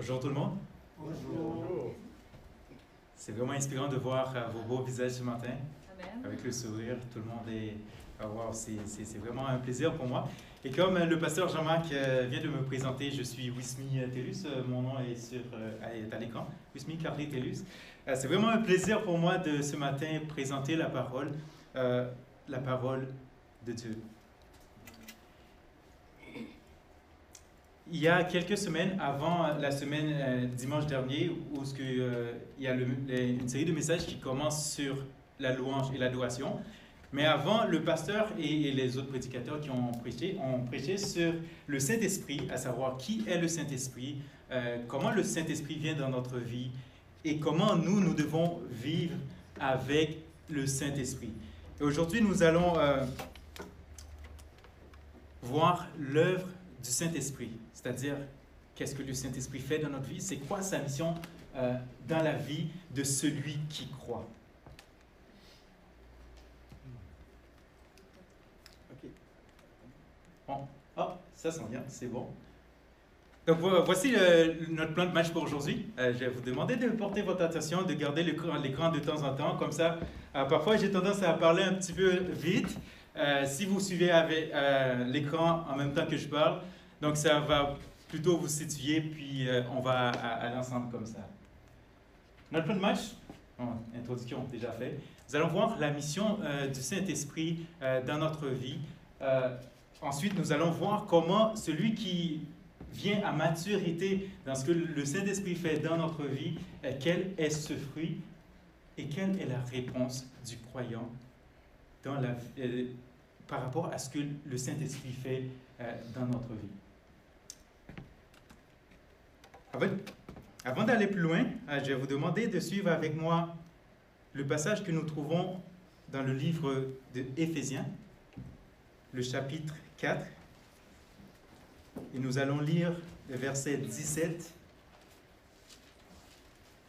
Bonjour tout le monde. Bonjour. C'est vraiment inspirant de voir euh, vos beaux visages ce matin, Amen. avec le sourire. Tout le monde est. ah, wow, c'est c'est- c'est vraiment un plaisir pour moi. Et comme euh, le pasteur Jean-Marc euh, vient de me présenter, je suis Wismi Tellus. Mon nom est, sur, est à l'écran. Wismi Carly Tellus. C'est vraiment un plaisir pour moi de ce matin présenter la parole, euh, la parole de Dieu. Il y a quelques semaines, avant la semaine euh, dimanche dernier, où que, euh, il y a une série de messages qui commencent sur la louange et l'adoration. Mais avant, le pasteur et, les autres prédicateurs qui ont prêché ont prêché sur le Saint-Esprit, à savoir qui est le Saint-Esprit, euh, comment le Saint-Esprit vient dans notre vie et comment nous, nous devons vivre avec le Saint-Esprit. Aujourd'hui, nous allons euh, voir l'œuvre du Saint-Esprit, c'est-à-dire qu'est-ce que le Saint-Esprit fait dans notre vie, c'est quoi sa mission euh, dans la vie de celui qui croit? Ok. Bon. Ah, ça sent bien, c'est bon. Donc vo- voici notre plan de match pour aujourd'hui. Euh, je vais vous demander de porter votre attention, de garder l'écran de temps en temps, comme ça. euh, parfois, j'ai tendance à parler un petit peu vite. Si vous suivez avec l'écran en même temps que je parle, donc ça va plutôt vous situer, puis euh, on va à- aller ensemble comme ça. Notre plan de match, introduction déjà fait. Nous allons voir la mission euh, du Saint-Esprit euh, dans notre vie. Ensuite, nous allons voir comment celui qui vient à maturité dans ce que le Saint-Esprit fait dans notre vie, quel est ce fruit et quelle est la réponse du croyant par rapport à ce que le Saint-Esprit fait dans notre vie? Avant, avant d'aller plus loin, euh, je vais vous demander de suivre avec moi le passage que nous trouvons dans le livre de Éphésiens, le chapitre 4. Et nous allons lire le verset 17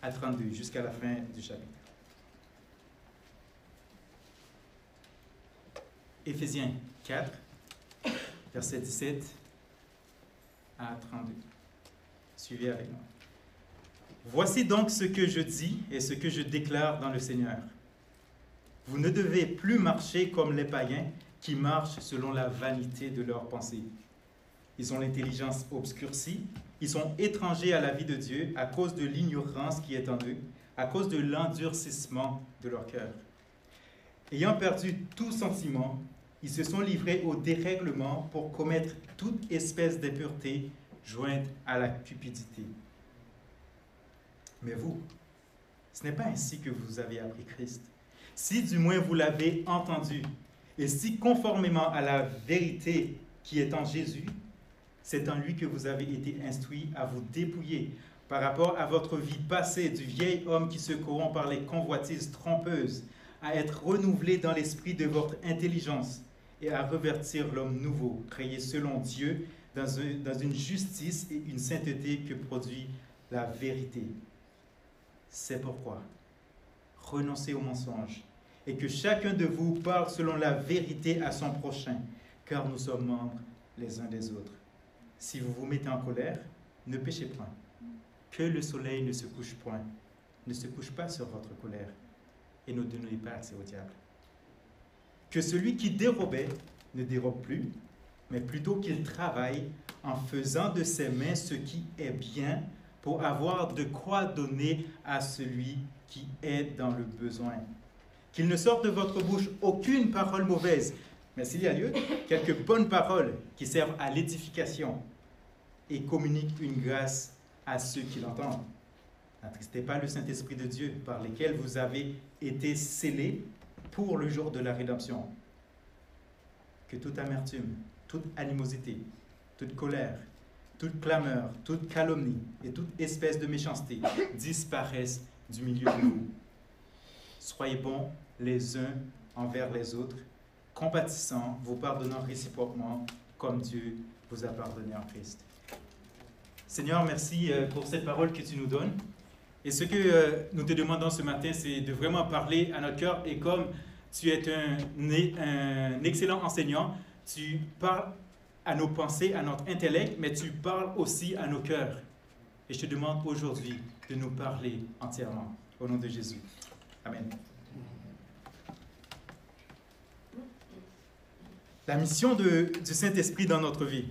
à 32 jusqu'à la fin du chapitre. Éphésiens 4, verset 17 à 32. Voici donc ce que je dis et ce que je déclare dans le Seigneur. Vous ne devez plus marcher comme les païens qui marchent selon la vanité de leurs pensées. Ils ont l'intelligence obscurcie, ils sont étrangers à la vie de Dieu à cause de l'ignorance qui est en eux, à cause de l'endurcissement de leur cœur. Ayant perdu tout sentiment, ils se sont livrés au dérèglement pour commettre toute espèce d'impureté jointe à la cupidité. Mais vous, ce n'est pas ainsi que vous avez appris Christ. Si du moins vous l'avez entendu, et si conformément à la vérité qui est en Jésus, c'est en lui que vous avez été instruits à vous dépouiller par rapport à votre vie passée du vieil homme qui se corrompt par les convoitises trompeuses, à être renouvelé dans l'esprit de votre intelligence et à revertir l'homme nouveau, créé selon Dieu, dans, un- dans une justice et une sainteté que produit la vérité. C'est pourquoi renoncez au mensonge et que chacun de vous parle selon la vérité à son prochain, car nous sommes membres les uns des autres. Si vous vous mettez en colère, ne péchez point. Que le soleil ne se couche point, ne se couche pas sur votre colère, et ne donnez pas accès au diable. Que celui qui dérobait ne dérobe plus, mais plutôt qu'il travaille en faisant de ses mains ce qui est bien pour avoir de quoi donner à celui qui est dans le besoin. Qu'il ne sorte de votre bouche aucune parole mauvaise, mais s'il y a lieu, quelques bonnes paroles qui servent à l'édification et communiquent une grâce à ceux qui l'entendent. N'attristez pas le Saint-Esprit de Dieu par lequel vous avez été scellés pour le jour de la rédemption. Que toute amertume, toute animosité, toute colère, toute clameur, toute calomnie et toute espèce de méchanceté disparaissent du milieu de vous. Soyez bons les uns envers les autres, compatissants, vous pardonnant réciproquement comme Dieu vous a pardonné en Christ. Seigneur, merci euh, pour cette parole que tu nous donnes. Et ce que euh, nous te demandons ce matin, c'est de vraiment parler à notre cœur. Et comme tu es un, un excellent enseignant, tu parles à nos pensées, à notre intellect, mais tu parles aussi à nos cœurs. Et je te demande aujourd'hui de nous parler entièrement. Au nom de Jésus. Amen. La mission du Saint-Esprit dans notre vie.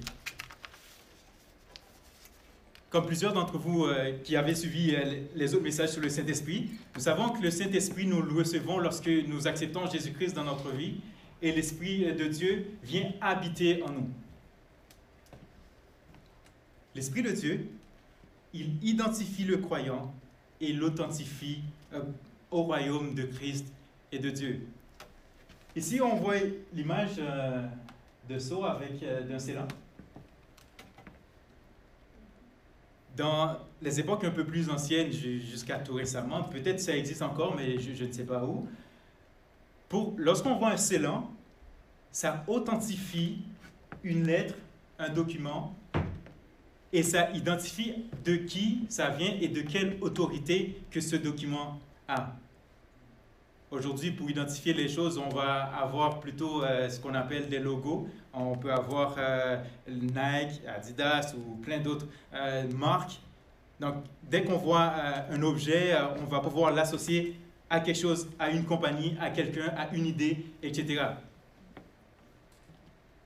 Comme plusieurs d'entre vous euh, qui avaient suivi euh, les autres messages sur le Saint-Esprit, nous savons que le Saint-Esprit, nous le recevons lorsque nous acceptons Jésus-Christ dans notre vie et l'Esprit de Dieu vient habiter en nous. L'Esprit de Dieu, il identifie le croyant et l'authentifie euh, au royaume de Christ et de Dieu. Ici, on voit l'image euh, de Sceaux avec euh, d'un. Dans les époques un peu plus anciennes, jusqu'à tout récemment, peut-être ça existe encore, mais je ne sais pas où. Lorsqu'on voit un célan, ça authentifie une lettre, un document, et ça identifie de qui ça vient et de quelle autorité que ce document a. Aujourd'hui, pour identifier les choses, on va avoir plutôt euh, ce qu'on appelle des logos. On peut avoir euh, Nike, Adidas ou plein d'autres euh, marques. Donc, dès qu'on voit un objet, on va pouvoir l'associer à quelque chose, à une compagnie, à quelqu'un, à une idée, etc.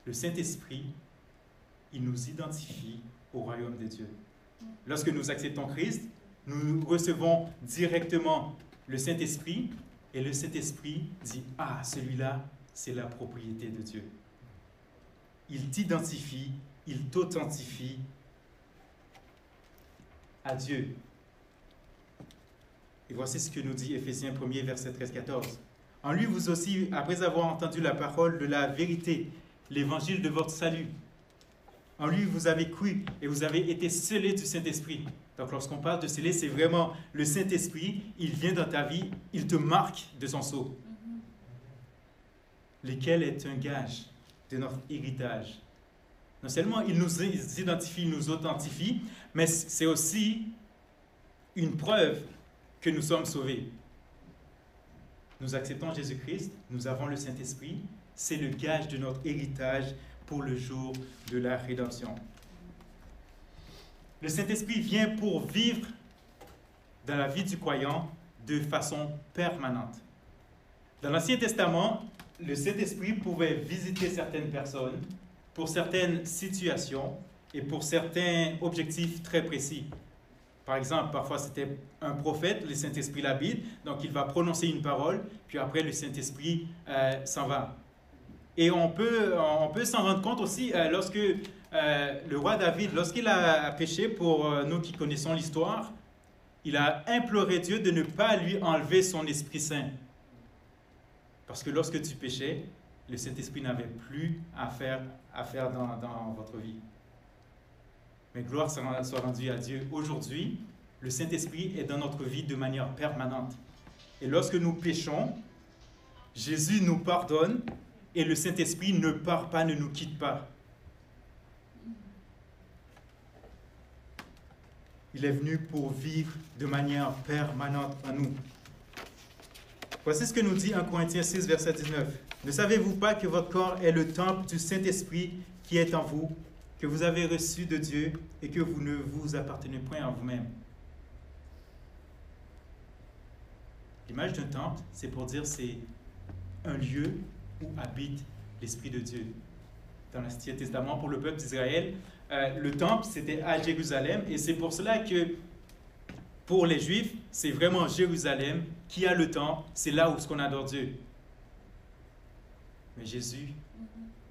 Le Saint-Esprit, il nous identifie au royaume des dieux. Lorsque nous acceptons Christ, nous recevons directement le Saint-Esprit et le Saint-Esprit dit, ah, celui-là, c'est la propriété de Dieu. Il t'identifie, il t'authentifie à Dieu. Et voici ce que nous dit Éphésiens 1er, verset 13-14. En lui, vous aussi, après avoir entendu la parole de la vérité, l'évangile de votre salut, en lui, vous avez cru et vous avez été scellés du Saint-Esprit. Donc lorsqu'on parle de sceller, c'est vraiment le Saint-Esprit, il vient dans ta vie, il te marque de son sceau. Lequel est un gage de notre héritage? Non seulement il nous identifie, il nous authentifie, mais c'est aussi une preuve nous sommes sauvés. Nous acceptons Jésus-Christ, nous avons le Saint-Esprit, c'est le gage de notre héritage pour le jour de la rédemption. Le Saint-Esprit vient pour vivre dans la vie du croyant de façon permanente. Dans l'Ancien Testament, le Saint-Esprit pouvait visiter certaines personnes pour certaines situations et pour certains objectifs très précis. Par exemple, parfois c'était un prophète, le Saint-Esprit l'habite, donc il va prononcer une parole, puis après le Saint-Esprit euh, s'en va. Et on peut, on peut s'en rendre compte aussi euh, lorsque euh, le roi David, lorsqu'il a péché, pour nous qui connaissons l'histoire, il a imploré Dieu de ne pas lui enlever son Esprit Saint. Parce que lorsque tu péchais, le Saint-Esprit n'avait plus à faire, à faire dans, dans votre vie. Mais gloire soit rendue à Dieu. Aujourd'hui, le Saint-Esprit est dans notre vie de manière permanente. Et lorsque nous péchons, Jésus nous pardonne et le Saint-Esprit ne part pas, ne nous quitte pas. Il est venu pour vivre de manière permanente en nous. Voici ce que nous dit 1 Corinthiens 6, verset 19. Ne savez-vous pas que votre corps est le temple du Saint-Esprit qui est en vous, que vous avez reçu de Dieu et que vous ne vous appartenez point en vous-même L'image d'un temple, c'est pour dire c'est un lieu où habite l'Esprit de Dieu. Dans l'Ancien Testament, pour le peuple d'Israël, euh, le temple, c'était à Jérusalem. Et c'est pour cela que, pour les Juifs, c'est vraiment Jérusalem qui a le temple. C'est là où ce qu'on adore Dieu. Mais Jésus,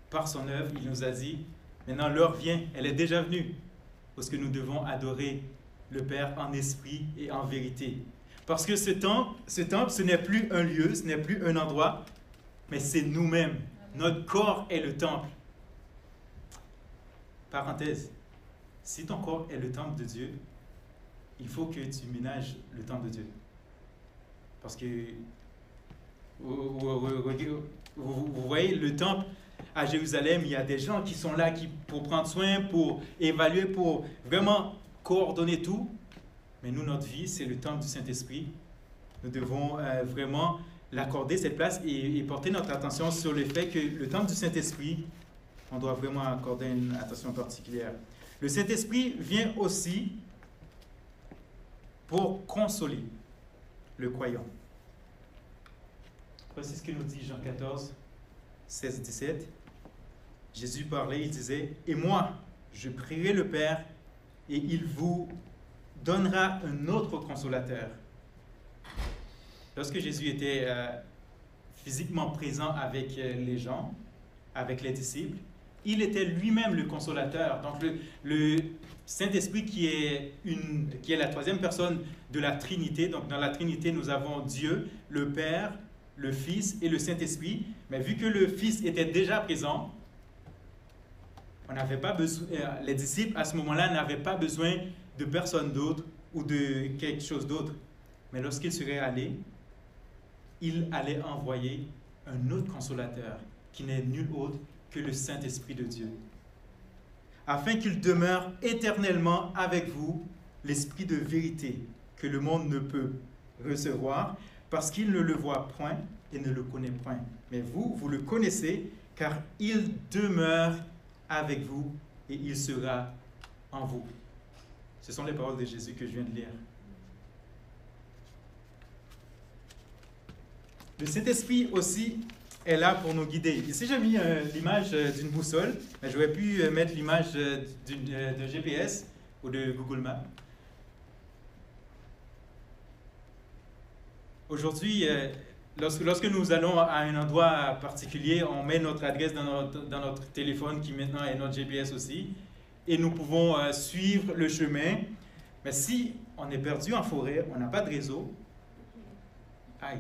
par son œuvre, il nous a dit, maintenant l'heure vient, elle est déjà venue, parce que nous devons adorer le Père en esprit et en vérité. Parce que ce temple, ce temple, ce n'est plus un lieu, ce n'est plus un endroit, mais c'est nous-mêmes. Notre corps est le temple. Parenthèse, si ton corps est le temple de Dieu, il faut que tu ménages le temple de Dieu. Parce que vous, voyez, le temple à Jérusalem, il y a des gens qui sont là pour prendre soin, pour évaluer, pour vraiment coordonner tout. Mais nous, notre vie, c'est le temple du Saint-Esprit. Nous devons euh, vraiment l'accorder cette place et, porter notre attention sur le fait que le temple du Saint-Esprit, on doit vraiment accorder une attention particulière. Le Saint-Esprit vient aussi pour consoler le croyant. Voici ce que nous dit Jean 14, 16, 17. Jésus parlait, il disait, Et moi, je prierai le Père, et il vous donnera un autre consolateur. Lorsque Jésus était euh, physiquement présent avec euh, les gens, avec les disciples, il était lui-même le consolateur. Donc le, le Saint-Esprit qui qui est la troisième personne de la Trinité. Donc dans la Trinité, nous avons Dieu, le Père, le Fils et le Saint-Esprit. Mais vu que le Fils était déjà présent, on n'avait pas besoin, euh, les disciples à ce moment-là n'avaient pas besoin de personne d'autre ou de quelque chose d'autre. Mais lorsqu'il serait allé, il allait envoyer un autre consolateur qui n'est nul autre que le Saint-Esprit de Dieu, afin qu'il demeure éternellement avec vous l'Esprit de vérité que le monde ne peut recevoir parce qu'il ne le voit point et ne le connaît point. Mais vous, vous le connaissez car il demeure avec vous et il sera en vous. Ce sont les paroles de Jésus que je viens de lire. Le Saint-Esprit aussi est là pour nous guider. Ici, j'ai mis euh, l'image euh, d'une boussole, j'aurais pu euh, mettre l'image de GPS ou de Google Maps. Aujourd'hui, lorsque, lorsque, nous allons à un endroit particulier, on met notre adresse dans notre, dans notre téléphone qui maintenant est notre GPS aussi, et nous pouvons suivre le chemin. Mais si on est perdu en forêt, on n'a pas de réseau, aïe,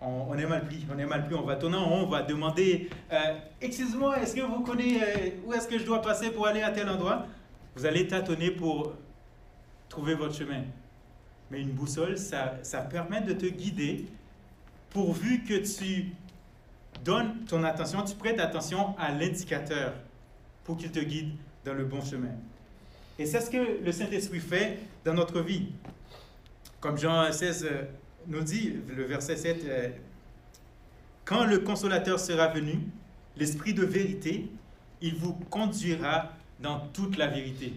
on, est mal pris, on est mal pris, on va tourner on va demander euh, Excusez-moi, est-ce que vous connaissez euh, où est-ce que je dois passer pour aller à tel endroit? Vous allez tâtonner pour trouver votre chemin. Mais une boussole, ça, ça permet de te guider pourvu que tu donnes ton attention, tu prêtes attention à l'indicateur pour qu'il te guide dans le bon chemin. Et c'est ce que le Saint-Esprit fait dans notre vie. Comme Jean 16 nous dit le verset 7, euh, Quand le consolateur sera venu, l'Esprit de vérité, il vous conduira dans toute la vérité.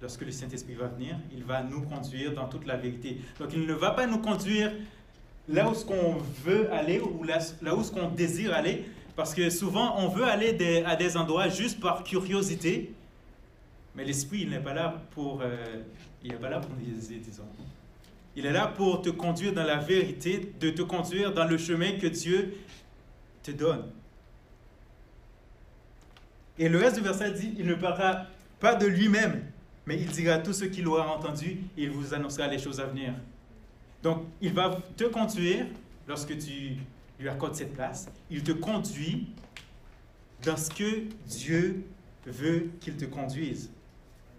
Lorsque le Saint-Esprit va venir, il va nous conduire dans toute la vérité. Donc il ne va pas nous conduire là où ce qu'on veut aller ou là, où ce qu'on désire aller, parce que souvent on veut aller à des endroits juste par curiosité, mais l'Esprit, il n'est pas là pour, euh, il n'est pas là pour nous disons. Il est là pour te conduire dans la vérité, de te conduire dans le chemin que Dieu te donne. Et le reste du verset dit, il ne parlera pas de lui-même, mais il dira tout ce qu'il aura entendu et il vous annoncera les choses à venir. Donc, il va te conduire lorsque tu lui accordes cette place. Il te conduit dans ce que Dieu veut qu'il te conduise.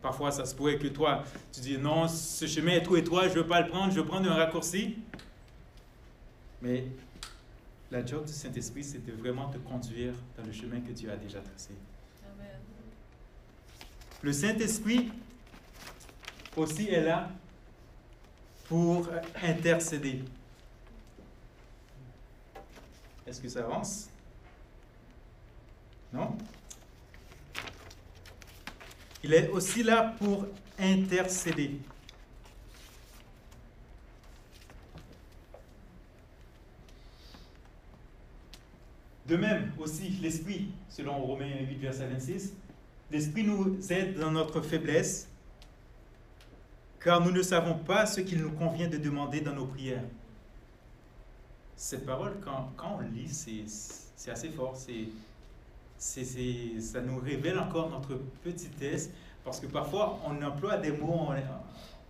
Parfois, ça se pourrait que toi, tu dis non, ce chemin est trop étroit, je ne veux pas le prendre, je veux prendre un raccourci. Mais la job du Saint-Esprit, c'est de vraiment te conduire dans le chemin que Dieu a déjà tracé. Le Saint-Esprit aussi est là pour intercéder. Est-ce que ça avance? Non? Il est aussi là pour intercéder. De même aussi, l'Esprit, selon Romains 8, verset 26, l'Esprit nous aide dans notre faiblesse, car nous ne savons pas ce qu'il nous convient de demander dans nos prières. Cette parole, quand, quand on lit, c'est assez fort, c'est ça nous révèle encore notre petitesse, parce que parfois on emploie des mots,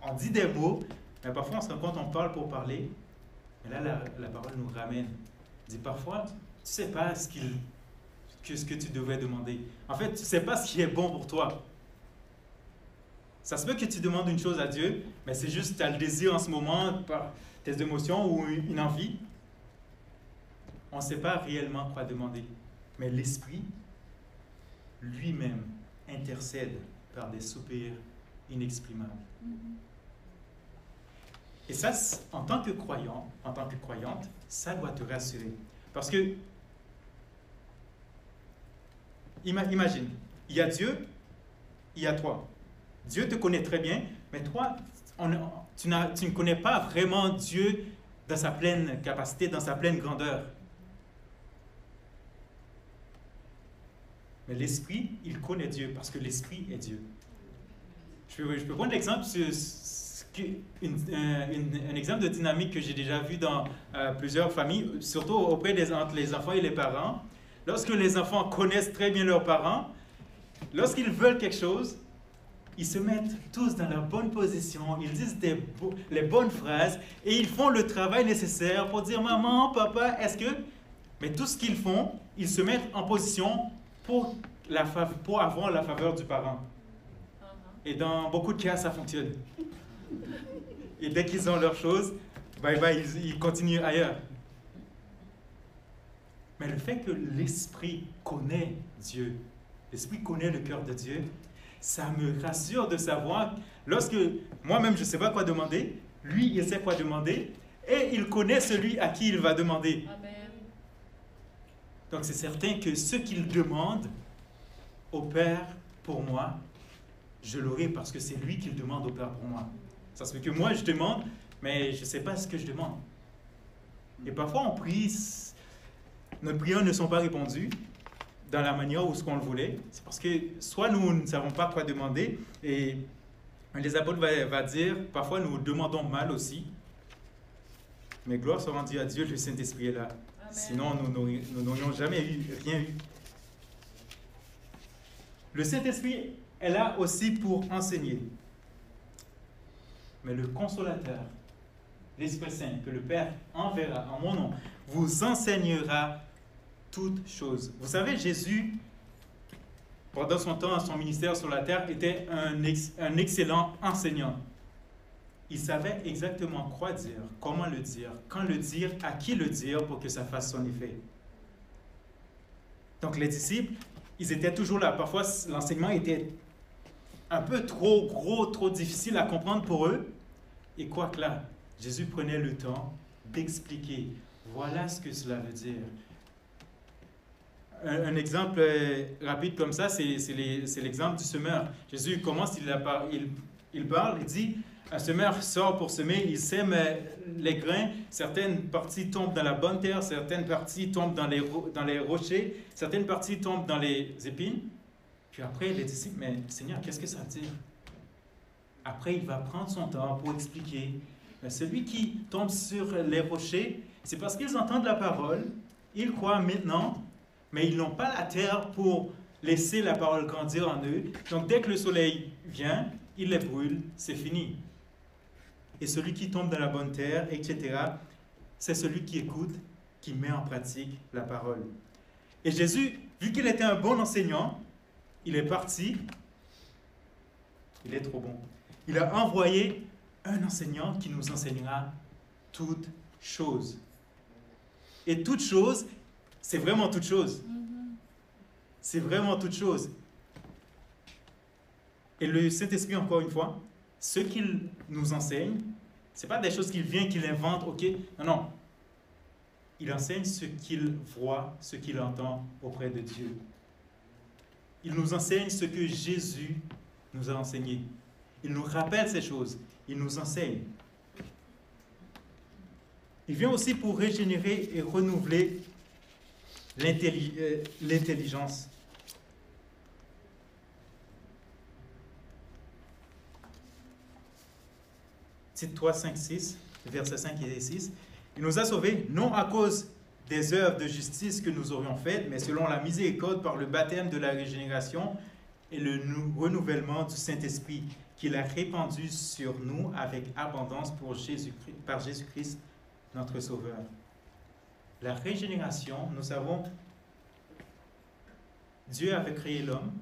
on, dit des mots, mais parfois on se rend compte on parle pour parler, mais là la, parole nous ramène. dit parfois, tu sais pas ce, qu'il, que, ce que tu devrais demander. En fait, tu sais pas ce qui est bon pour toi. Ça se peut que tu demandes une chose à Dieu, mais c'est juste tu as le désir en ce moment par tes émotions ou une envie. On ne sait pas réellement quoi demander. Mais l'Esprit lui-même intercède par des soupirs inexprimables. Et ça, en tant que croyant, en tant que croyante, ça doit te rassurer. Parce que, imagine, il y a Dieu, il y a toi. Dieu te connaît très bien, mais toi, tu, ne connais pas vraiment Dieu dans sa pleine capacité, dans sa pleine grandeur. Mais l'Esprit, il connaît Dieu parce que l'Esprit est Dieu. Je peux, je peux prendre un exemple de dynamique que j'ai déjà vu dans euh, plusieurs familles, surtout auprès des entre les enfants et les parents. Lorsque les enfants connaissent très bien leurs parents, lorsqu'ils veulent quelque chose, ils se mettent tous dans la bonne position, ils disent les bonnes phrases et ils font le travail nécessaire pour dire maman, papa, est-ce que... Mais tout ce qu'ils font, ils se mettent en position pour, avoir la faveur du parent. Et dans beaucoup de cas, ça fonctionne. Et dès qu'ils ont leurs choses, bye bye, ils, ils continuent ailleurs. Mais le fait que l'Esprit connaît Dieu, l'Esprit connaît le cœur de Dieu, ça me rassure de savoir, lorsque moi-même je ne sais pas quoi demander, lui il sait quoi demander, et il connaît celui à qui il va demander. Amen. Donc c'est certain que ce qu'il demande au Père pour moi, je l'aurai parce que c'est lui qui le demande au Père pour moi. Ça se fait que moi je demande, mais je ne sais pas ce que je demande. Et parfois on prie, nos prières ne sont pas répondues, dans la manière où ce qu'on le voulait. C'est parce que soit nous ne savons pas quoi demander, et les apôtres va, va dire, parfois nous demandons mal aussi. Mais gloire soit rendue à Dieu, le Saint-Esprit est là. Sinon, nous n'aurions jamais eu, rien eu. Le Saint-Esprit est là aussi pour enseigner. Mais le consolateur, l'Esprit Saint, que le Père enverra en mon nom, vous enseignera toutes choses. Vous savez, Jésus, pendant son temps, son ministère sur la terre, était un, excellent enseignant. Il savait exactement quoi dire, comment le dire, quand le dire, à qui le dire pour que ça fasse son effet. Donc les disciples, ils étaient toujours là. Parfois, l'enseignement était un peu trop gros, trop difficile à comprendre pour eux. Et quoi que là, Jésus prenait le temps d'expliquer. Voilà ce que cela veut dire. Un, exemple euh, rapide comme ça, c'est l'exemple du semeur. Jésus commence, il, il, il parle, il dit, un semeur sort pour semer, il sème euh, les grains, certaines parties tombent dans la bonne terre, certaines parties tombent dans les, dans les rochers, certaines parties tombent dans les épines. Puis après, les disciples, mais Seigneur, qu'est-ce que ça veut dire? Après, il va prendre son temps pour expliquer. celui qui tombe sur les rochers, c'est parce qu'ils entendent la parole, ils croient maintenant, mais ils n'ont pas la terre pour laisser la parole grandir en eux. Donc dès que le soleil vient, il les brûle, c'est fini. Et celui qui tombe dans la bonne terre, etc., c'est celui qui écoute, qui met en pratique la parole. Et Jésus, vu qu'il était un bon enseignant, il est parti. Il est trop bon. Il a envoyé un enseignant qui nous enseignera toutes choses. Et toutes choses, c'est vraiment toute chose. C'est vraiment toute chose. Et le Saint-Esprit, encore une fois, ce qu'il nous enseigne, ce n'est pas des choses qu'il vient, qu'il invente, ok Non, non. Il enseigne ce qu'il voit, ce qu'il entend auprès de Dieu. Il nous enseigne ce que Jésus nous a enseigné. Il nous rappelle ces choses. Il nous enseigne. Il vient aussi pour régénérer et renouveler l'intelligence. Tite 3, 5, 6, versets 5 et 6. Il nous a sauvés non à cause des œuvres de justice que nous aurions faites, mais selon la miséricorde par le baptême de la régénération et le renouvellement du Saint-Esprit qu'il a répandu sur nous avec abondance pour Jésus par Jésus-Christ, notre Sauveur. La régénération, nous savons, Dieu avait créé l'homme,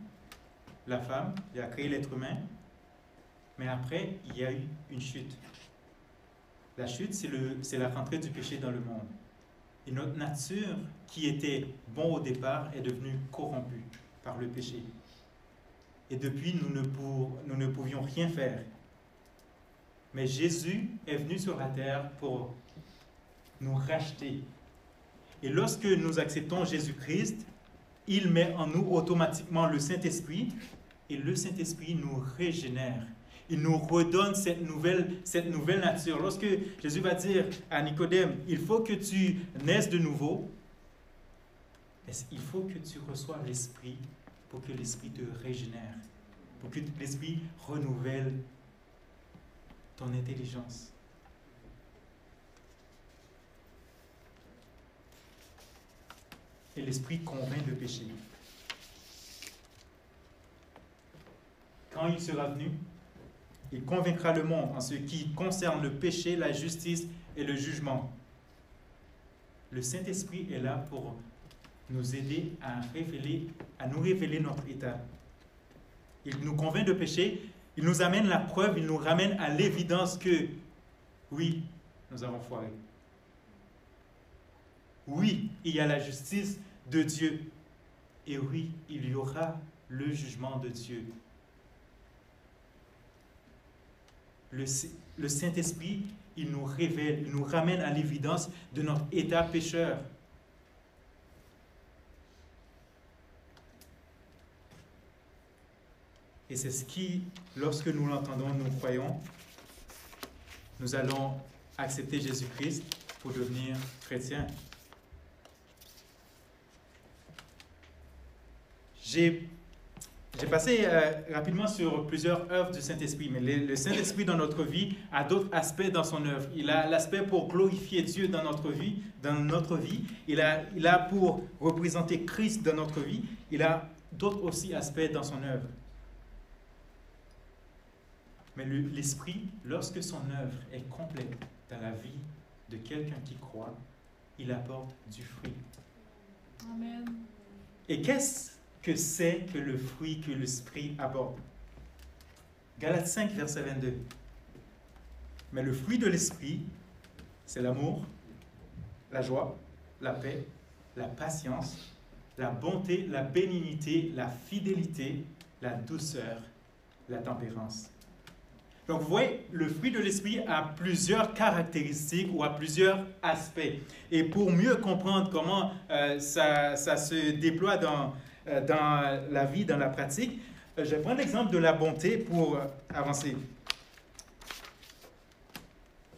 la femme, il a créé l'être humain, mais après, il y a eu une chute. La chute, c'est la rentrée du péché dans le monde. Et notre nature, qui était bon au départ, est devenue corrompue par le péché. Et depuis, nous ne pouvions rien faire. Mais Jésus est venu sur la terre pour nous racheter. Et lorsque nous acceptons Jésus-Christ, il met en nous automatiquement le Saint-Esprit Et le Saint-Esprit nous régénère. Il nous redonne cette nouvelle, cette nouvelle nature. Lorsque Jésus va dire à Nicodème, il faut que tu naisses de nouveau, il faut que tu reçoives l'Esprit pour que l'Esprit te régénère, pour que l'Esprit renouvelle ton intelligence? Et l'Esprit convainc de péché. Quand il sera venu, il convaincra le monde en ce qui concerne le péché, la justice et le jugement. Le Saint-Esprit est là pour nous aider à, révéler, à nous révéler notre état. Il nous convainc de péché, il nous amène la preuve, il nous ramène à l'évidence que, oui, nous avons foiré. Oui, il y a la justice de Dieu. Et oui, il y aura le jugement de Dieu. Le, Saint-Esprit, il nous révèle, il nous ramène à l'évidence de notre état pécheur. Et c'est ce qui, lorsque nous l'entendons, nous croyons, nous allons accepter Jésus-Christ pour devenir chrétiens. J'ai passé euh, rapidement sur plusieurs œuvres du Saint-Esprit, mais le, Saint-Esprit dans notre vie a d'autres aspects dans son œuvre. Il a l'aspect pour glorifier Dieu dans notre vie, dans notre vie. Il a, il a pour représenter Christ dans notre vie. Il a d'autres aussi aspects dans son œuvre. Mais l'Esprit, lorsque son œuvre est complète dans la vie de quelqu'un qui croit, il apporte du fruit. Amen. Et qu'est-ce que c'est que le fruit que l'Esprit apporte Galates 5, verset 22. Mais le fruit de l'Esprit, c'est l'amour, la joie, la paix, la patience, la bonté, la bénignité, la fidélité, la douceur, la tempérance. Donc vous voyez, le fruit de l'esprit a plusieurs caractéristiques ou a plusieurs aspects. Et pour mieux comprendre comment euh, ça, se déploie dans, dans la vie, dans la pratique, euh, je vais prendre l'exemple de la bonté pour avancer.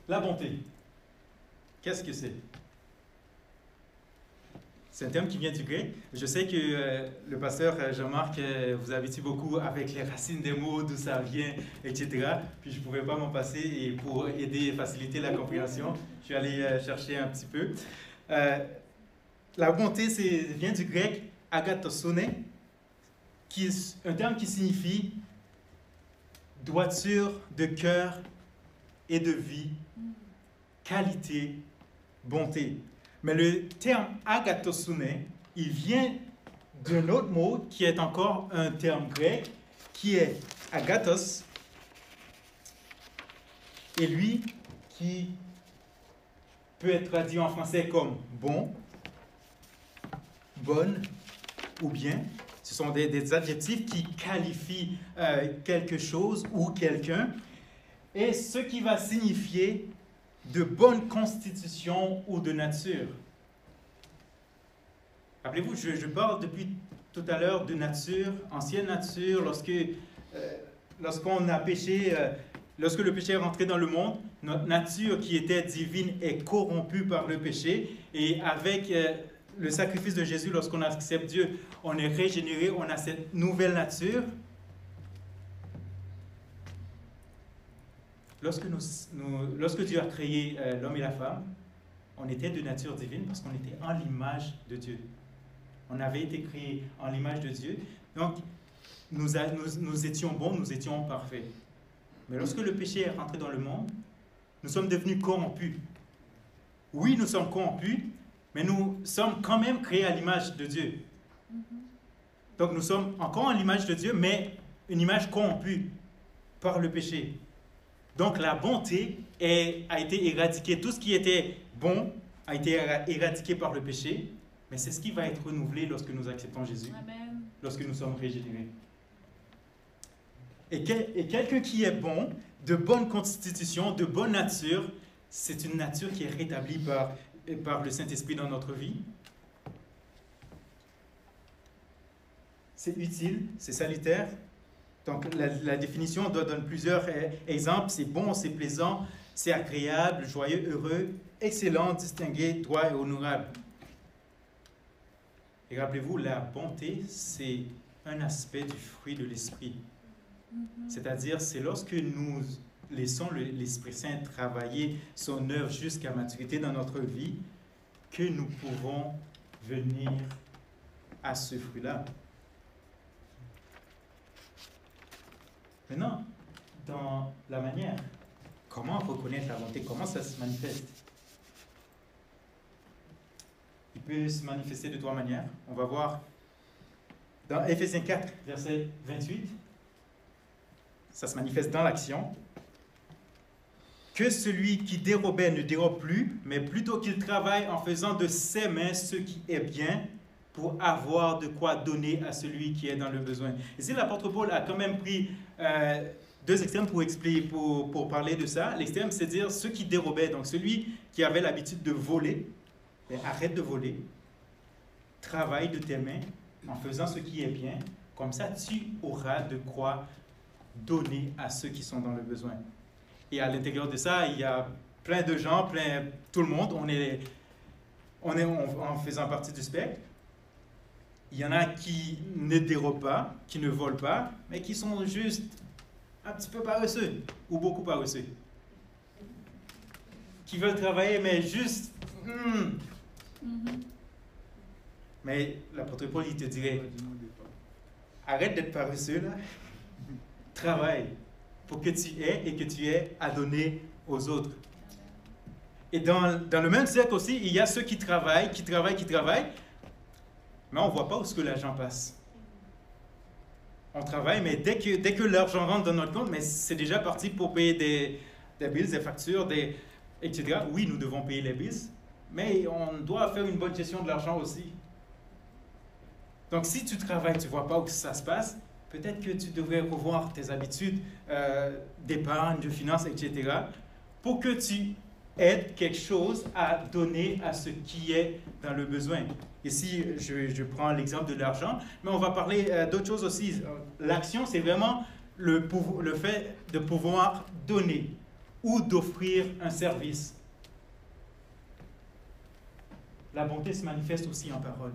La bonté, qu'est-ce que c'est? C'est un terme qui vient du grec. Je sais que euh, le pasteur euh, Jean-Marc euh, vous habitue beaucoup avec les racines des mots, d'où ça vient, etc. Puis je ne pouvais pas m'en passer et pour aider et faciliter la compréhension, je suis allé chercher un petit peu. la bonté vient du grec agathosone, qui est un terme qui signifie droiture de cœur et de vie, qualité, bonté. Mais le terme agathosune, il vient d'un autre mot qui est encore un terme grec, qui est agathos, et lui qui peut être traduit en français comme bon, bonne ou bien. Ce sont des, adjectifs qui qualifient euh, quelque chose ou quelqu'un. Et ce qui va signifier de bonne constitution ou de nature. Rappelez-vous, je, parle depuis tout à l'heure de nature, ancienne nature, lorsque, euh, lorsqu'on a péché, euh, lorsque le péché est rentré dans le monde, notre nature qui était divine est corrompue par le péché, et avec euh, le sacrifice de Jésus, lorsqu'on accepte Dieu, on est régénéré, on a cette nouvelle nature. Lorsque, nous, lorsque Dieu a créé euh, l'homme et la femme, on était de nature divine parce qu'on était en l'image de Dieu. On avait été créé en l'image de Dieu. Donc, nous, nous, étions bons, nous étions parfaits. Mais lorsque le péché est rentré dans le monde, nous sommes devenus corrompus. Oui, nous sommes corrompus, mais nous sommes quand même créés à l'image de Dieu. Donc nous sommes encore en l'image de Dieu, mais une image corrompue par le péché. Donc la bonté a été éradiquée. Tout ce qui était bon a été éradiqué par le péché, mais c'est ce qui va être renouvelé lorsque nous acceptons Jésus, lorsque nous sommes régénérés. Et, et quelqu'un qui est bon, de bonne constitution, de bonne nature, c'est une nature qui est rétablie par, par le Saint-Esprit dans notre vie. C'est utile, c'est salutaire, Donc la, définition donne plusieurs eh, exemples. C'est bon, c'est plaisant, c'est agréable, joyeux, heureux, excellent, distingué, droit et honorable. Et rappelez-vous, la bonté, c'est un aspect du fruit de l'esprit. Mm-hmm. C'est-à-dire, c'est lorsque nous laissons l'Esprit Saint travailler son œuvre jusqu'à maturité dans notre vie que nous pouvons venir à ce fruit-là. Maintenant, dans la manière, comment reconnaître la bonté, comment ça se manifeste? Il peut se manifester de trois manières. On va voir dans Ephésiens 4, verset 28. Ça se manifeste dans l'action. Que celui qui dérobait ne dérobe plus, mais plutôt qu'il travaille en faisant de ses mains ce qui est bien pour avoir de quoi donner à celui qui est dans le besoin. Ici, l'apôtre Paul a quand même pris euh, deux extrêmes pour, expliquer, pour, pour parler de ça. L'extrême, c'est dire ceux qui dérobaient. Donc, celui qui avait l'habitude de voler, ben, arrête de voler, travaille de tes mains en faisant ce qui est bien. Comme ça, tu auras de quoi donner à ceux qui sont dans le besoin. Et à l'intérieur de ça, il y a plein de gens, plein, tout le monde, on est, on est en faisant partie du spectre. Il y en a qui ne dérobent pas, qui ne volent pas, mais qui sont juste un petit peu paresseux ou beaucoup paresseux. Qui veulent travailler, mais juste. Hmm. Mm-hmm. Mais l'apôtre Paul, il te dirait arrête d'être paresseux là, travaille pour que tu aies et que tu aies à donner aux autres. Et dans, dans le même cercle aussi, il y a ceux qui travaillent, qui travaillent, qui travaillent, mais on ne voit pas où ce que l'argent passe. On travaille, mais dès que, dès que l'argent rentre dans notre compte, mais c'est déjà parti pour payer des, des bills, des factures, des, etc. Oui, nous devons payer les bills, mais on doit faire une bonne gestion de l'argent aussi. Donc, si tu travailles, tu ne vois pas où ça se passe, peut-être que tu devrais revoir tes habitudes euh, d'épargne, de finances, etc., pour que tu aides quelque chose à donner à ce qui est dans le besoin. Ici, je, je prends l'exemple de l'argent, mais on va parler euh, d'autres choses aussi. L'action, c'est vraiment le, le fait de pouvoir donner ou d'offrir un service. La bonté se manifeste aussi en parole.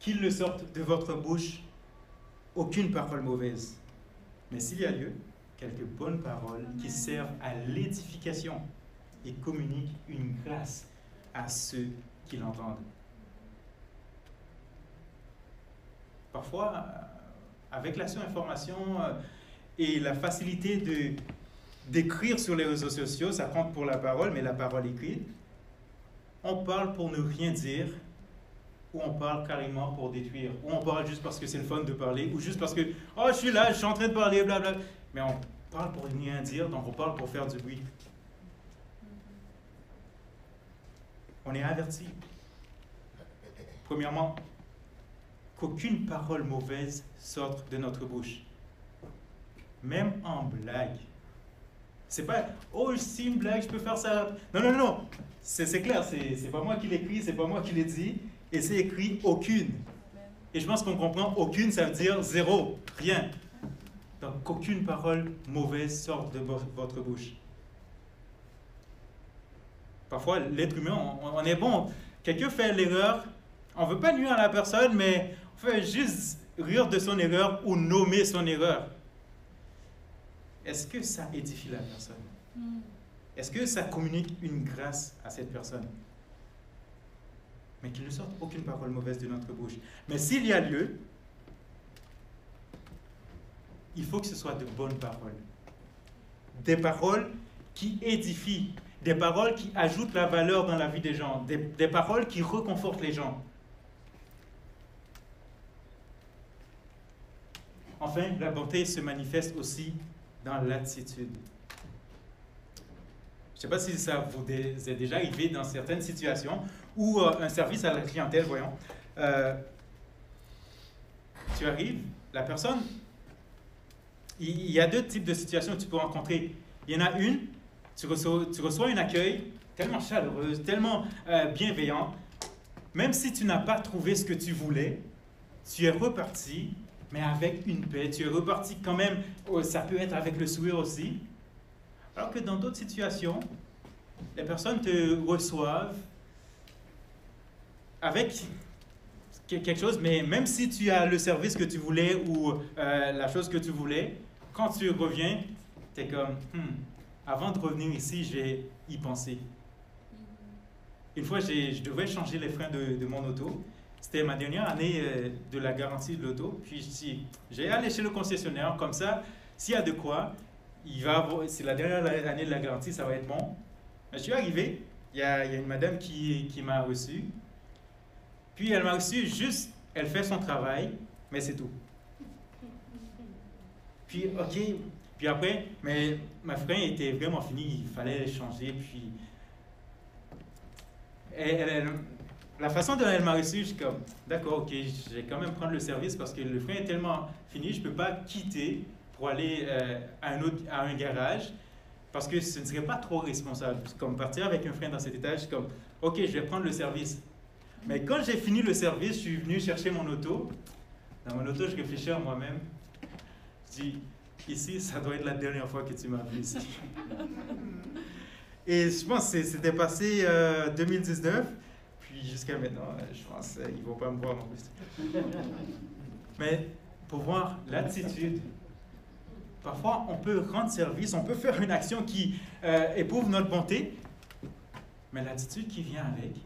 Qu'il ne sorte de votre bouche aucune parole mauvaise, mais s'il y a lieu, quelques bonnes paroles qui servent à l'édification et communiquent une grâce à ceux qui l'entendent. Parfois, euh, avec l'action information euh, et la facilité de d'écrire sur les réseaux sociaux, ça compte pour la parole, mais la parole écrite, on parle pour ne rien dire, on parle carrément pour détruire, ou on parle juste parce que c'est le fun de parler, ou juste parce que, oh, je suis là, je suis en train de parler, blablabla. Mais on parle pour rien dire, donc on parle pour faire du bruit. On est averti. Premièrement, qu'aucune parole mauvaise sorte de notre bouche. Même en blague. C'est pas, oh, c'est une blague, je peux faire ça. Non, non, non. C'est clair, c'est pas moi qui l'écris, c'est pas moi qui l'ai dit. Et c'est écrit aucune. Et je pense qu'on comprend aucune, ça veut dire zéro, rien. Donc qu'aucune parole mauvaise sorte de votre bouche. Parfois, l'être humain, on, est bon. Quelqu'un fait l'erreur, on ne veut pas nuire à la personne, mais on fait juste rire de son erreur ou nommer son erreur. Est-ce que ça édifie la personne? Hmm. Est-ce que ça communique une grâce à cette personne? Mais qu'il ne sorte aucune parole mauvaise de notre bouche. Mais s'il y a lieu, il faut que ce soit de bonnes paroles. Des paroles qui édifient, des paroles qui ajoutent la valeur dans la vie des gens, des, des paroles qui reconfortent les gens. Enfin, la bonté se manifeste aussi dans l'attitude. Je ne sais pas si ça vous est déjà arrivé dans certaines situations où euh, un service à la clientèle, voyons, euh, tu arrives, la personne il y a deux types de situations que tu peux rencontrer. Il y en a une, tu reçois, tu un accueil tellement chaleureux, tellement euh, bienveillant. Même si tu n'as pas trouvé ce que tu voulais, tu es reparti mais avec une paix. Tu es reparti quand même, oh, ça peut être avec le sourire aussi. Alors que dans d'autres situations, les personnes te reçoivent avec quelque chose, mais même si tu as le service que tu voulais ou euh, la chose que tu voulais, quand tu reviens, tu es comme, hmm, avant de revenir ici, j'ai y pensé. Une fois, je devais changer les freins de, mon auto. C'était ma dernière année euh, de la garantie de l'auto. Puis j'ai allé chez le concessionnaire, comme ça, s'il y a de quoi, il va c'est la dernière année de la garantie, ça va être bon. Je suis arrivé, il y a, une madame qui, qui m'a reçu. Puis elle m'a reçu juste, elle fait son travail, mais c'est tout. Puis, ok, puis après, mais ma frein était vraiment fini, il fallait changer, puis... la façon dont elle m'a reçu, je suis comme, d'accord, ok, je vais quand même prendre le service parce que le frein est tellement fini, je ne peux pas quitter pour aller euh, à, un garage parce que ce ne serait pas trop responsable. Comme partir avec un frein dans cet étage, je comme, ok, je vais prendre le service. Mais quand j'ai fini le service, je suis venu chercher mon auto. Dans mon auto, je réfléchis à moi-même. Je dis, ici, ça doit être la dernière fois que tu m'as vu ici. Et je pense que c'était passé euh, 2019. Puis jusqu'à maintenant, euh, je pense qu'ils ne vont pas me voir en plus. Mais pour voir l'attitude, parfois on peut rendre service, on peut faire une action qui euh, éprouve notre bonté, mais l'attitude qui vient avec,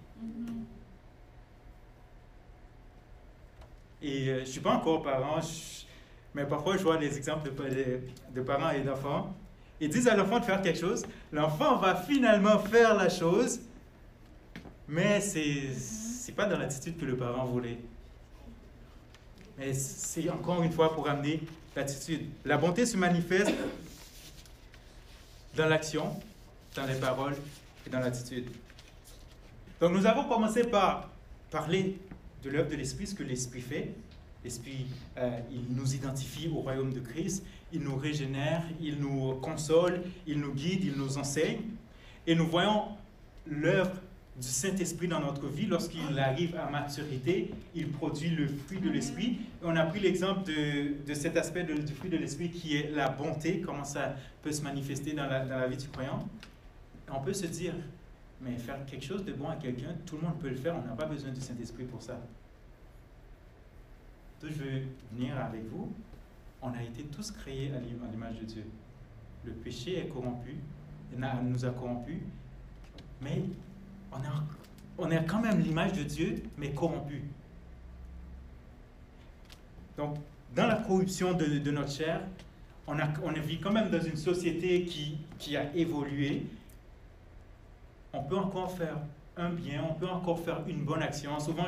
Et euh, je ne suis pas encore parent, mais parfois je vois des exemples de, parents et d'enfants. Ils disent à l'enfant de faire quelque chose, l'enfant va finalement faire la chose, mais ce n'est pas dans l'attitude que le parent voulait. Mais c'est encore une fois pour amener l'attitude. La bonté se manifeste dans l'action, dans les paroles et dans l'attitude. Donc nous avons commencé par parler de l'œuvre de l'Esprit, ce que l'Esprit fait. L'Esprit, euh, il nous identifie au royaume de Christ, il nous régénère, il nous console, il nous guide, il nous enseigne. Et nous voyons l'œuvre du Saint-Esprit dans notre vie. Lorsqu'il arrive à maturité, il produit le fruit de l'Esprit. On a pris l'exemple de, de, cet aspect du fruit de l'Esprit qui est la bonté, comment ça peut se manifester dans la, dans la vie du croyant. On peut se dire, mais faire quelque chose de bon à quelqu'un, tout le monde peut le faire, on n'a pas besoin du Saint-Esprit pour ça. Donc, je veux venir avec vous. On a été tous créés à l'image de Dieu. Le péché est corrompu, nous a corrompus, mais on a, on a quand même l'image de Dieu, mais corrompu. Donc, dans la corruption de, de notre chair, on, a, on vit quand même dans une société qui, qui a évolué, on peut encore faire un bien, on peut encore faire une bonne action. Souvent,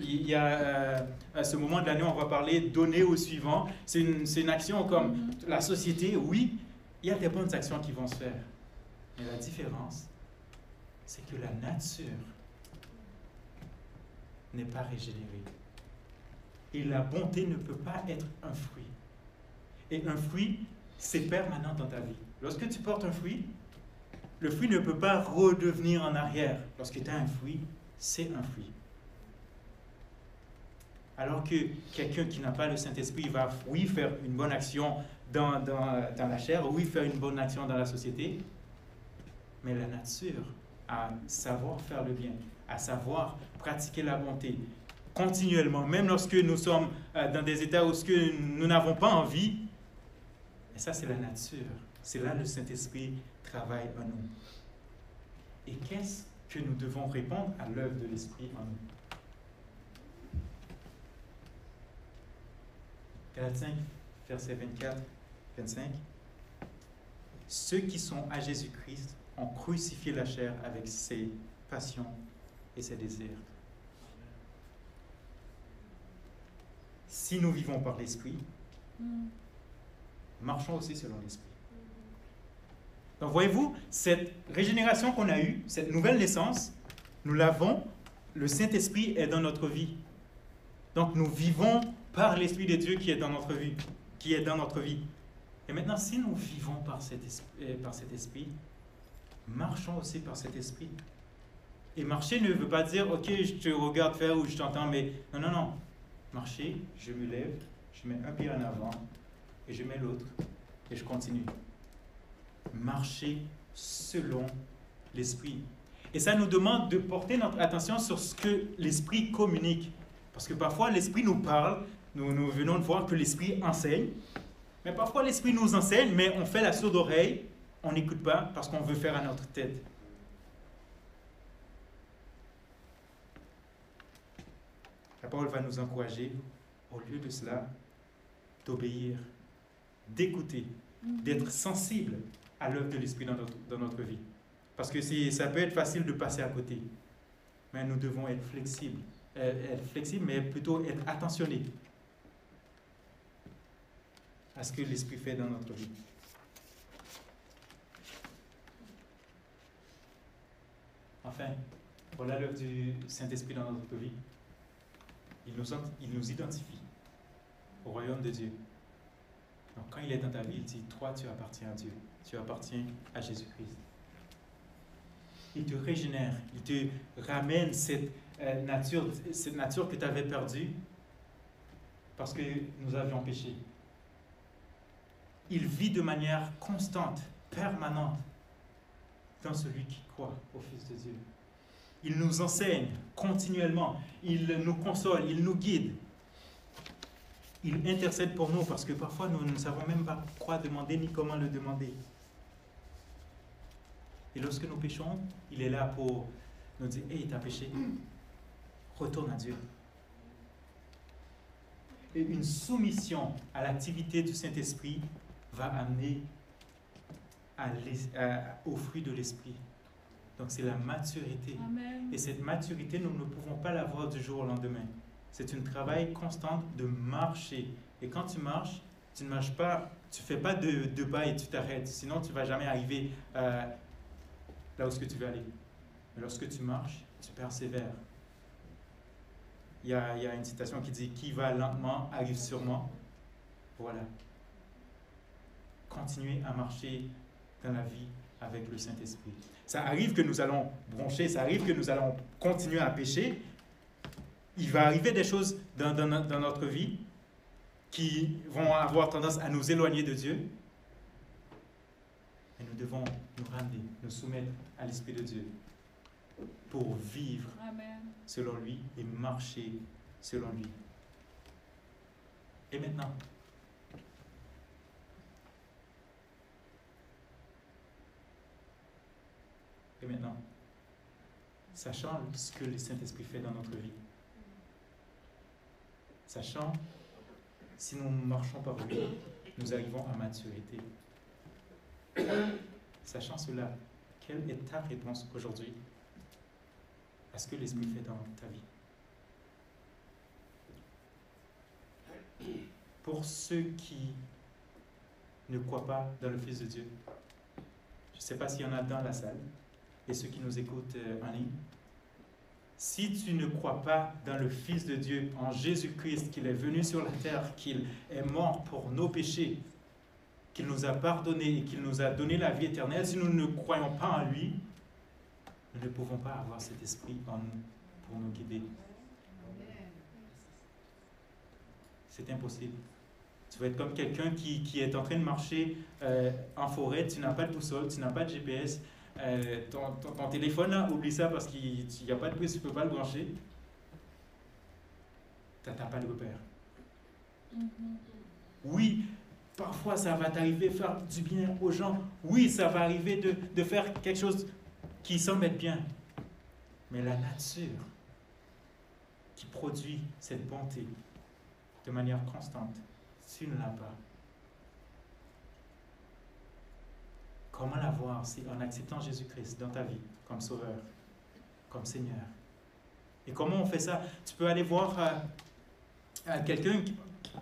il y a euh, à ce moment de l'année, on va parler donner au suivant. C'est une, une, action comme mm-hmm. la société, oui, il y a des bonnes actions qui vont se faire. Mais la différence, c'est que la nature n'est pas régénérée. Et la bonté ne peut pas être un fruit. Et un fruit, c'est permanent dans ta vie. Lorsque tu portes un fruit, le fruit ne peut pas redevenir en arrière. Lorsque tu as un fruit, c'est un fruit. Alors que quelqu'un qui n'a pas le Saint-Esprit va, oui, faire une bonne action dans, dans, dans, la chair, oui, faire une bonne action dans la société, mais la nature, à savoir faire le bien, à savoir pratiquer la bonté continuellement, même lorsque nous sommes euh, dans des états où nous n'avons pas envie, et ça c'est la nature. C'est là le Saint-Esprit travaille en nous. Et qu'est-ce que nous devons répondre à l'œuvre de l'Esprit en nous? Galates 5, verset 24, 25. Ceux qui sont à Jésus-Christ ont crucifié la chair avec ses passions et ses désirs. Si nous vivons par l'Esprit, mm. marchons aussi selon l'Esprit. Donc voyez-vous, cette régénération qu'on a eue, cette nouvelle naissance, nous l'avons, le Saint-Esprit est dans notre vie. Donc nous vivons par l'Esprit de Dieu qui est dans notre vie, qui est dans notre vie. Et maintenant, si nous vivons par cet, esprit, euh, par cet esprit, marchons aussi par cet esprit. Et marcher ne veut pas dire, ok, je te regarde faire ou je t'entends, mais non, non, non. Marcher, je me lève, je mets un pied en avant et je mets l'autre et je continue. Marcher selon l'Esprit. Et ça nous demande de porter notre attention sur ce que l'Esprit communique. Parce que parfois l'Esprit nous parle, nous, nous venons de voir que l'Esprit enseigne, mais parfois l'Esprit nous enseigne, mais on fait la sourde oreille, on n'écoute pas parce qu'on veut faire à notre tête. La parole va nous encourager, au lieu de cela, d'obéir, d'écouter, d'être sensible à l'œuvre de l'Esprit dans notre, dans notre vie. Parce que ça peut être facile de passer à côté, mais nous devons être flexibles, euh, être flexibles, mais plutôt être attentionnés à ce que l'Esprit fait dans notre vie. Enfin, voilà l'œuvre du Saint-Esprit dans notre vie. Il nous, identifie au royaume de Dieu. Donc quand il est dans ta vie, il dit, toi tu appartiens à Dieu, tu appartiens à Jésus-Christ. Il te régénère, il te ramène cette euh, nature, cette nature que tu avais perdue parce que nous avions péché. Il vit de manière constante, permanente, dans celui qui au Fils de Dieu. Il nous enseigne continuellement, il nous console, il nous guide. Il intercède pour nous parce que parfois nous ne savons même pas quoi demander ni comment le demander. Et lorsque nous péchons, il est là pour nous dire, hey, t'as péché, retourne à Dieu. Et une soumission à l'activité du Saint-Esprit va amener au fruit de l'Esprit. Donc c'est la maturité. Et cette maturité, nous ne pouvons pas l'avoir du jour au lendemain. C'est un travail constant de marcher. Et quand tu marches, tu ne marches pas, tu fais pas de, de pas et tu t'arrêtes. Sinon, tu vas jamais arriver euh, là où ce que tu veux aller. Mais lorsque tu marches, tu persévères. Il y, a, il y a une citation qui dit Qui va lentement arrive sûrement. Voilà. Continuer à marcher dans la vie avec le Saint-Esprit. Ça arrive que nous allons broncher, ça arrive que nous allons continuer à pécher. Il va arriver des choses dans, dans, dans notre vie qui vont avoir tendance à nous éloigner de Dieu. Et nous devons nous ramener, nous soumettre à l'Esprit de Dieu pour vivre selon lui et marcher selon lui. Et maintenant, Et maintenant, sachant ce que le Saint-Esprit fait dans notre vie, sachant si nous marchons par lui, nous arrivons à maturité. Sachant cela, quelle est ta réponse aujourd'hui à ce que l'Esprit fait dans ta vie? Pour ceux qui ne croient pas dans le Fils de Dieu, je ne sais pas s'il y en a dans la salle, et ceux qui nous écoutent euh, en ligne, si tu ne crois pas dans le Fils de Dieu, en Jésus-Christ, qu'il est venu sur la terre, qu'il est mort pour nos péchés, qu'il nous a pardonnés et qu'il nous a donné la vie éternelle, si nous ne croyons pas en lui, nous ne pouvons pas avoir cet esprit en nous pour nous guider. C'est impossible. Tu vas être comme quelqu'un qui, est en train de marcher euh, en forêt, tu n'as pas de boussole, tu n'as pas de GPS, euh, ton, ton, téléphone, là, oublie ça parce qu'il n'y a pas de prise, tu ne peux pas le brancher. Tu n'as pas de repère. Mm-hmm. Oui, parfois ça va t'arriver faire du bien aux gens. Oui, ça va arriver de, de faire quelque chose qui semble être bien. Mais la nature qui produit cette bonté de manière constante, tu ne l'as pas. Comment l'avoir C'est en acceptant Jésus-Christ dans ta vie comme Sauveur, comme Seigneur? Et comment on fait ça? Tu peux aller voir euh, euh, quelqu'un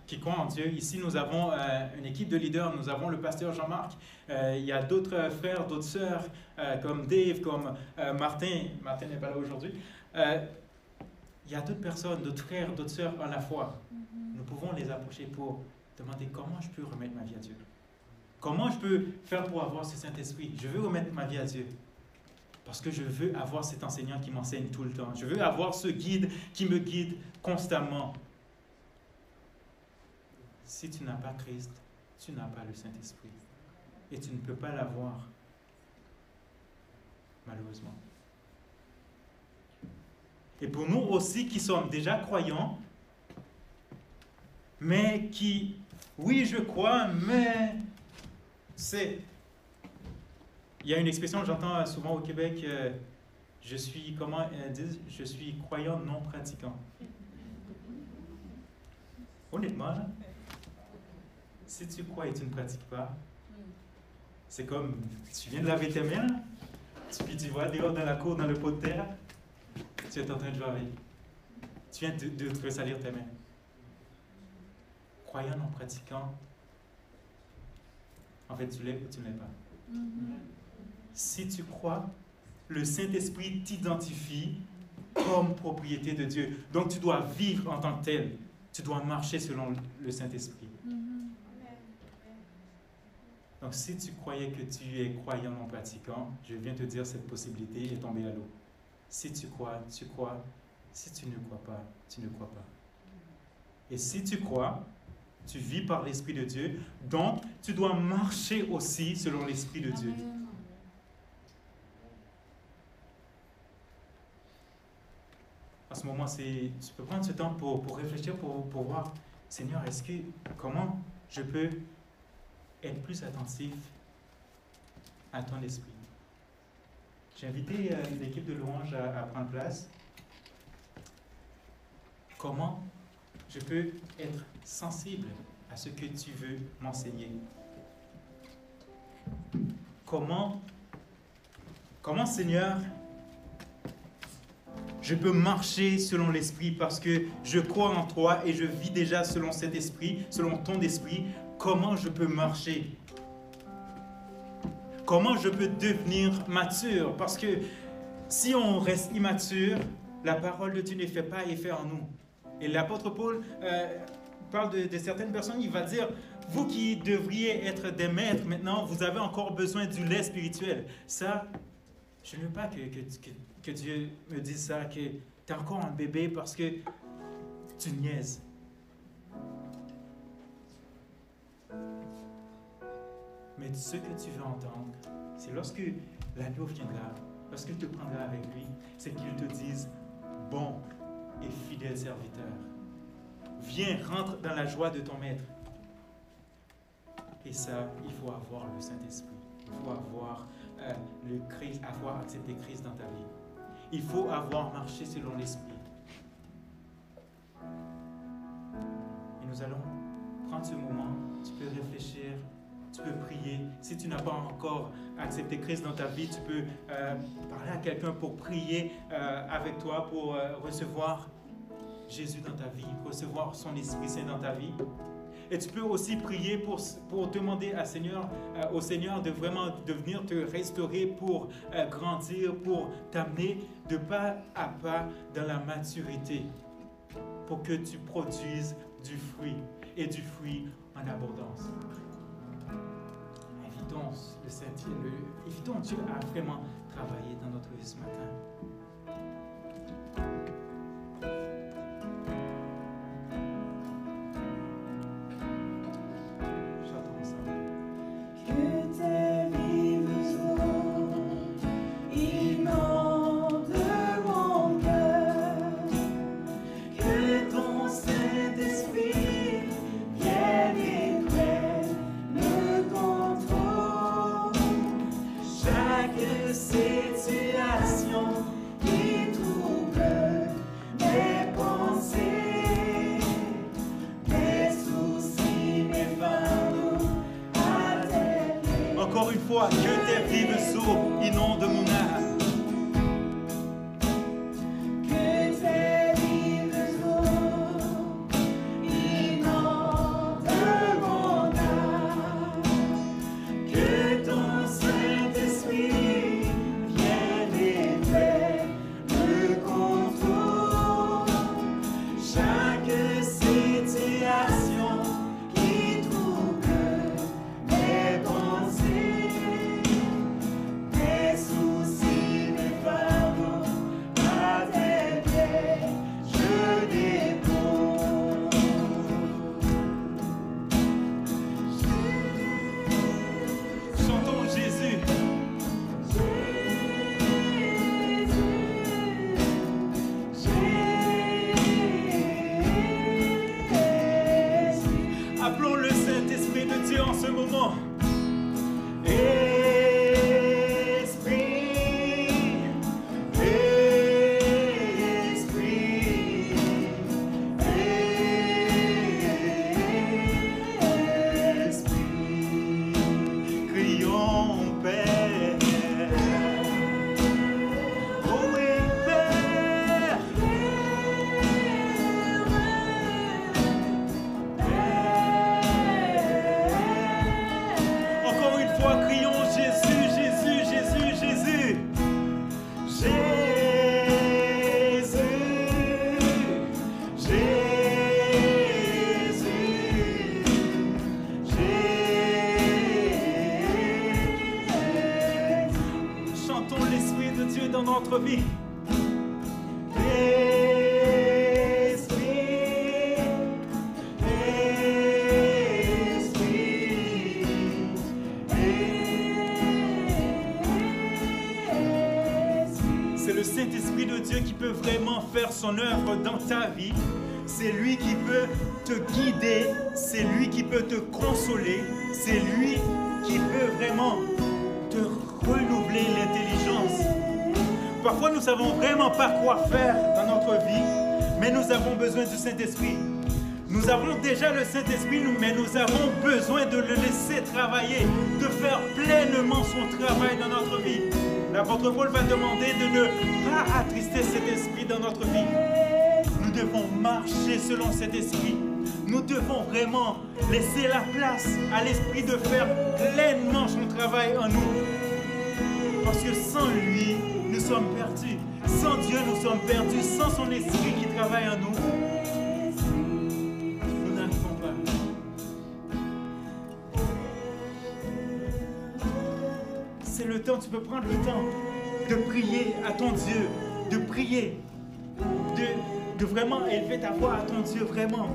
qui, croit en Dieu. Ici, nous avons euh, une équipe de leaders. Nous avons le pasteur Jean-Marc. il y a d'autres frères, d'autres sœurs, comme Dave, comme Martin. Martin n'est pas là aujourd'hui. il y a d'autres personnes, d'autres frères, d'autres sœurs en la foi. Mm-hmm. Nous pouvons les approcher pour demander comment je peux remettre ma vie à Dieu. Comment je peux faire pour avoir ce Saint-Esprit? Je veux remettre ma vie à Dieu. Parce que je veux avoir cet enseignant qui m'enseigne tout le temps. Je veux avoir ce guide qui me guide constamment. si tu n'as pas Christ, tu n'as pas le Saint-Esprit. Et tu ne peux pas l'avoir, malheureusement. Et pour nous aussi qui sommes déjà croyants, mais qui, oui, je crois, mais c'est... Il y a une expression que j'entends souvent au Québec, euh, je suis, comment disent, je suis croyant non pratiquant. Honnêtement, si tu crois et tu ne pratiques pas, c'est comme, tu viens de laver tes mains, puis tu vois dehors dans la cour, dans le pot de terre, tu es en train de jouer Tu viens de, de te salir tes mains. Croyant non pratiquant, en fait, tu l'es ou tu ne l'es pas. Mm-hmm. Si tu crois, le Saint-Esprit t'identifie comme propriété de Dieu. Donc tu dois vivre en tant que tel. Tu dois marcher selon le Saint-Esprit. Mm-hmm. Donc si tu croyais que tu es croyant non pratiquant, je viens te dire cette possibilité est tombée à l'eau. Si tu crois, tu crois. Si tu ne crois pas, tu ne crois pas. Et si tu crois, tu vis par l'Esprit de Dieu. Donc, tu dois marcher aussi selon l'Esprit de Dieu. À ce moment, tu peux prendre ce temps pour, pour réfléchir, pour, pour voir, Seigneur, est-ce que, comment je peux être plus attentif à ton esprit? J'ai invité euh, l'équipe de louange à, à, prendre place. Comment je peux être sensible à ce que tu veux m'enseigner Comment, comment Seigneur, je peux marcher selon l'Esprit parce que je crois en toi et je vis déjà selon cet esprit, selon ton esprit. Comment je peux marcher? Comment je peux devenir mature? Parce que si on reste immature, la parole de Dieu ne fait pas effet en nous. Et l'apôtre Paul euh, parle de, certaines personnes, il va dire, vous qui devriez être des maîtres maintenant, vous avez encore besoin du lait spirituel. Ça, je ne veux pas que, Dieu me dise ça, que tu es encore un bébé parce que tu niaises. Mais ce que tu veux entendre, c'est lorsque l'agneau viendra, lorsqu'il te prendra avec lui, c'est qu'il te dise, bon et fidèle serviteur, viens, rentre dans la joie de ton maître. Et ça, il faut avoir le Saint-Esprit. Il faut avoir euh, le Christ, avoir accepté Christ dans ta vie. Il faut avoir marché selon l'Esprit. Et nous allons prendre ce moment. Tu peux réfléchir, tu peux prier. Si tu n'as pas encore accepté Christ dans ta vie, tu peux euh, parler à quelqu'un pour prier euh, avec toi, pour recevoir Jésus dans ta vie, recevoir son Esprit Saint dans ta vie. Et tu peux aussi prier pour, pour demander à Seigneur, euh, au Seigneur de vraiment de venir te restaurer pour euh, grandir, pour t'amener de pas à pas dans la maturité, pour que tu produises du fruit et du fruit en abondance. Invitons le Saint-Dieu, invitons Dieu à vraiment travailler dans notre vie ce matin. C'est une qui trouble mes pensées, mes soucis, mes fans à l'aise. Encore une fois que son œuvre dans ta vie. C'est lui qui peut te guider, c'est lui qui peut te consoler, c'est lui qui peut vraiment te renouveler l'intelligence. Parfois, nous savons vraiment pas quoi faire dans notre vie, mais nous avons besoin du Saint-Esprit. Nous avons déjà le Saint-Esprit, mais nous avons besoin de le laisser travailler, de faire pleinement son travail dans notre vie. L'apôtre Paul va demander de ne pas attrister cet esprit dans notre vie. Nous devons marcher selon cet esprit. Nous devons vraiment laisser la place à l'esprit de faire pleinement son travail en nous. Parce que sans lui, nous sommes perdus. Sans Dieu, nous sommes perdus. Sans son esprit qui travaille en nous, nous n'arrivons pas. C'est le temps, tu peux prendre le temps de prier à ton Dieu, de prier, de, vraiment élever ta voix à ton Dieu, vraiment.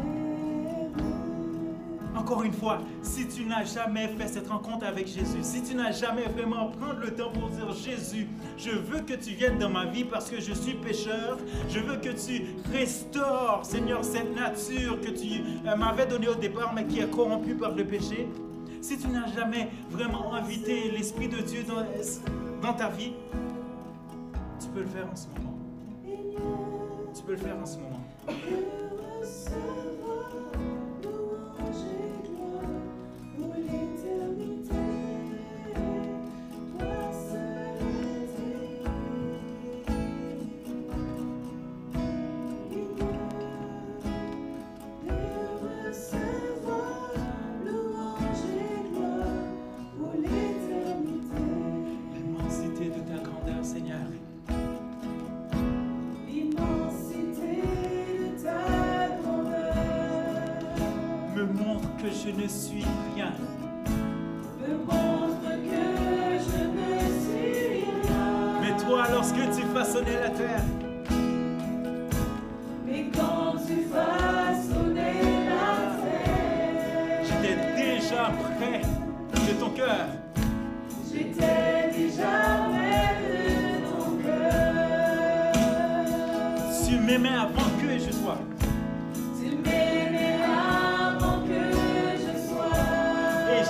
Encore une fois, si tu n'as jamais fait cette rencontre avec Jésus, si tu n'as jamais vraiment prendre le temps pour dire Jésus, je veux que tu viennes dans ma vie parce que je suis pécheur, je veux que tu restaures, Seigneur, cette nature que tu euh, m'avais donnée au départ mais qui est corrompue par le péché. Si tu n'as jamais vraiment invité l'Esprit de Dieu dans, ta vie, peux le faire en ce moment. Tu peux le faire en ce moment.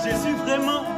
Jésus vraiment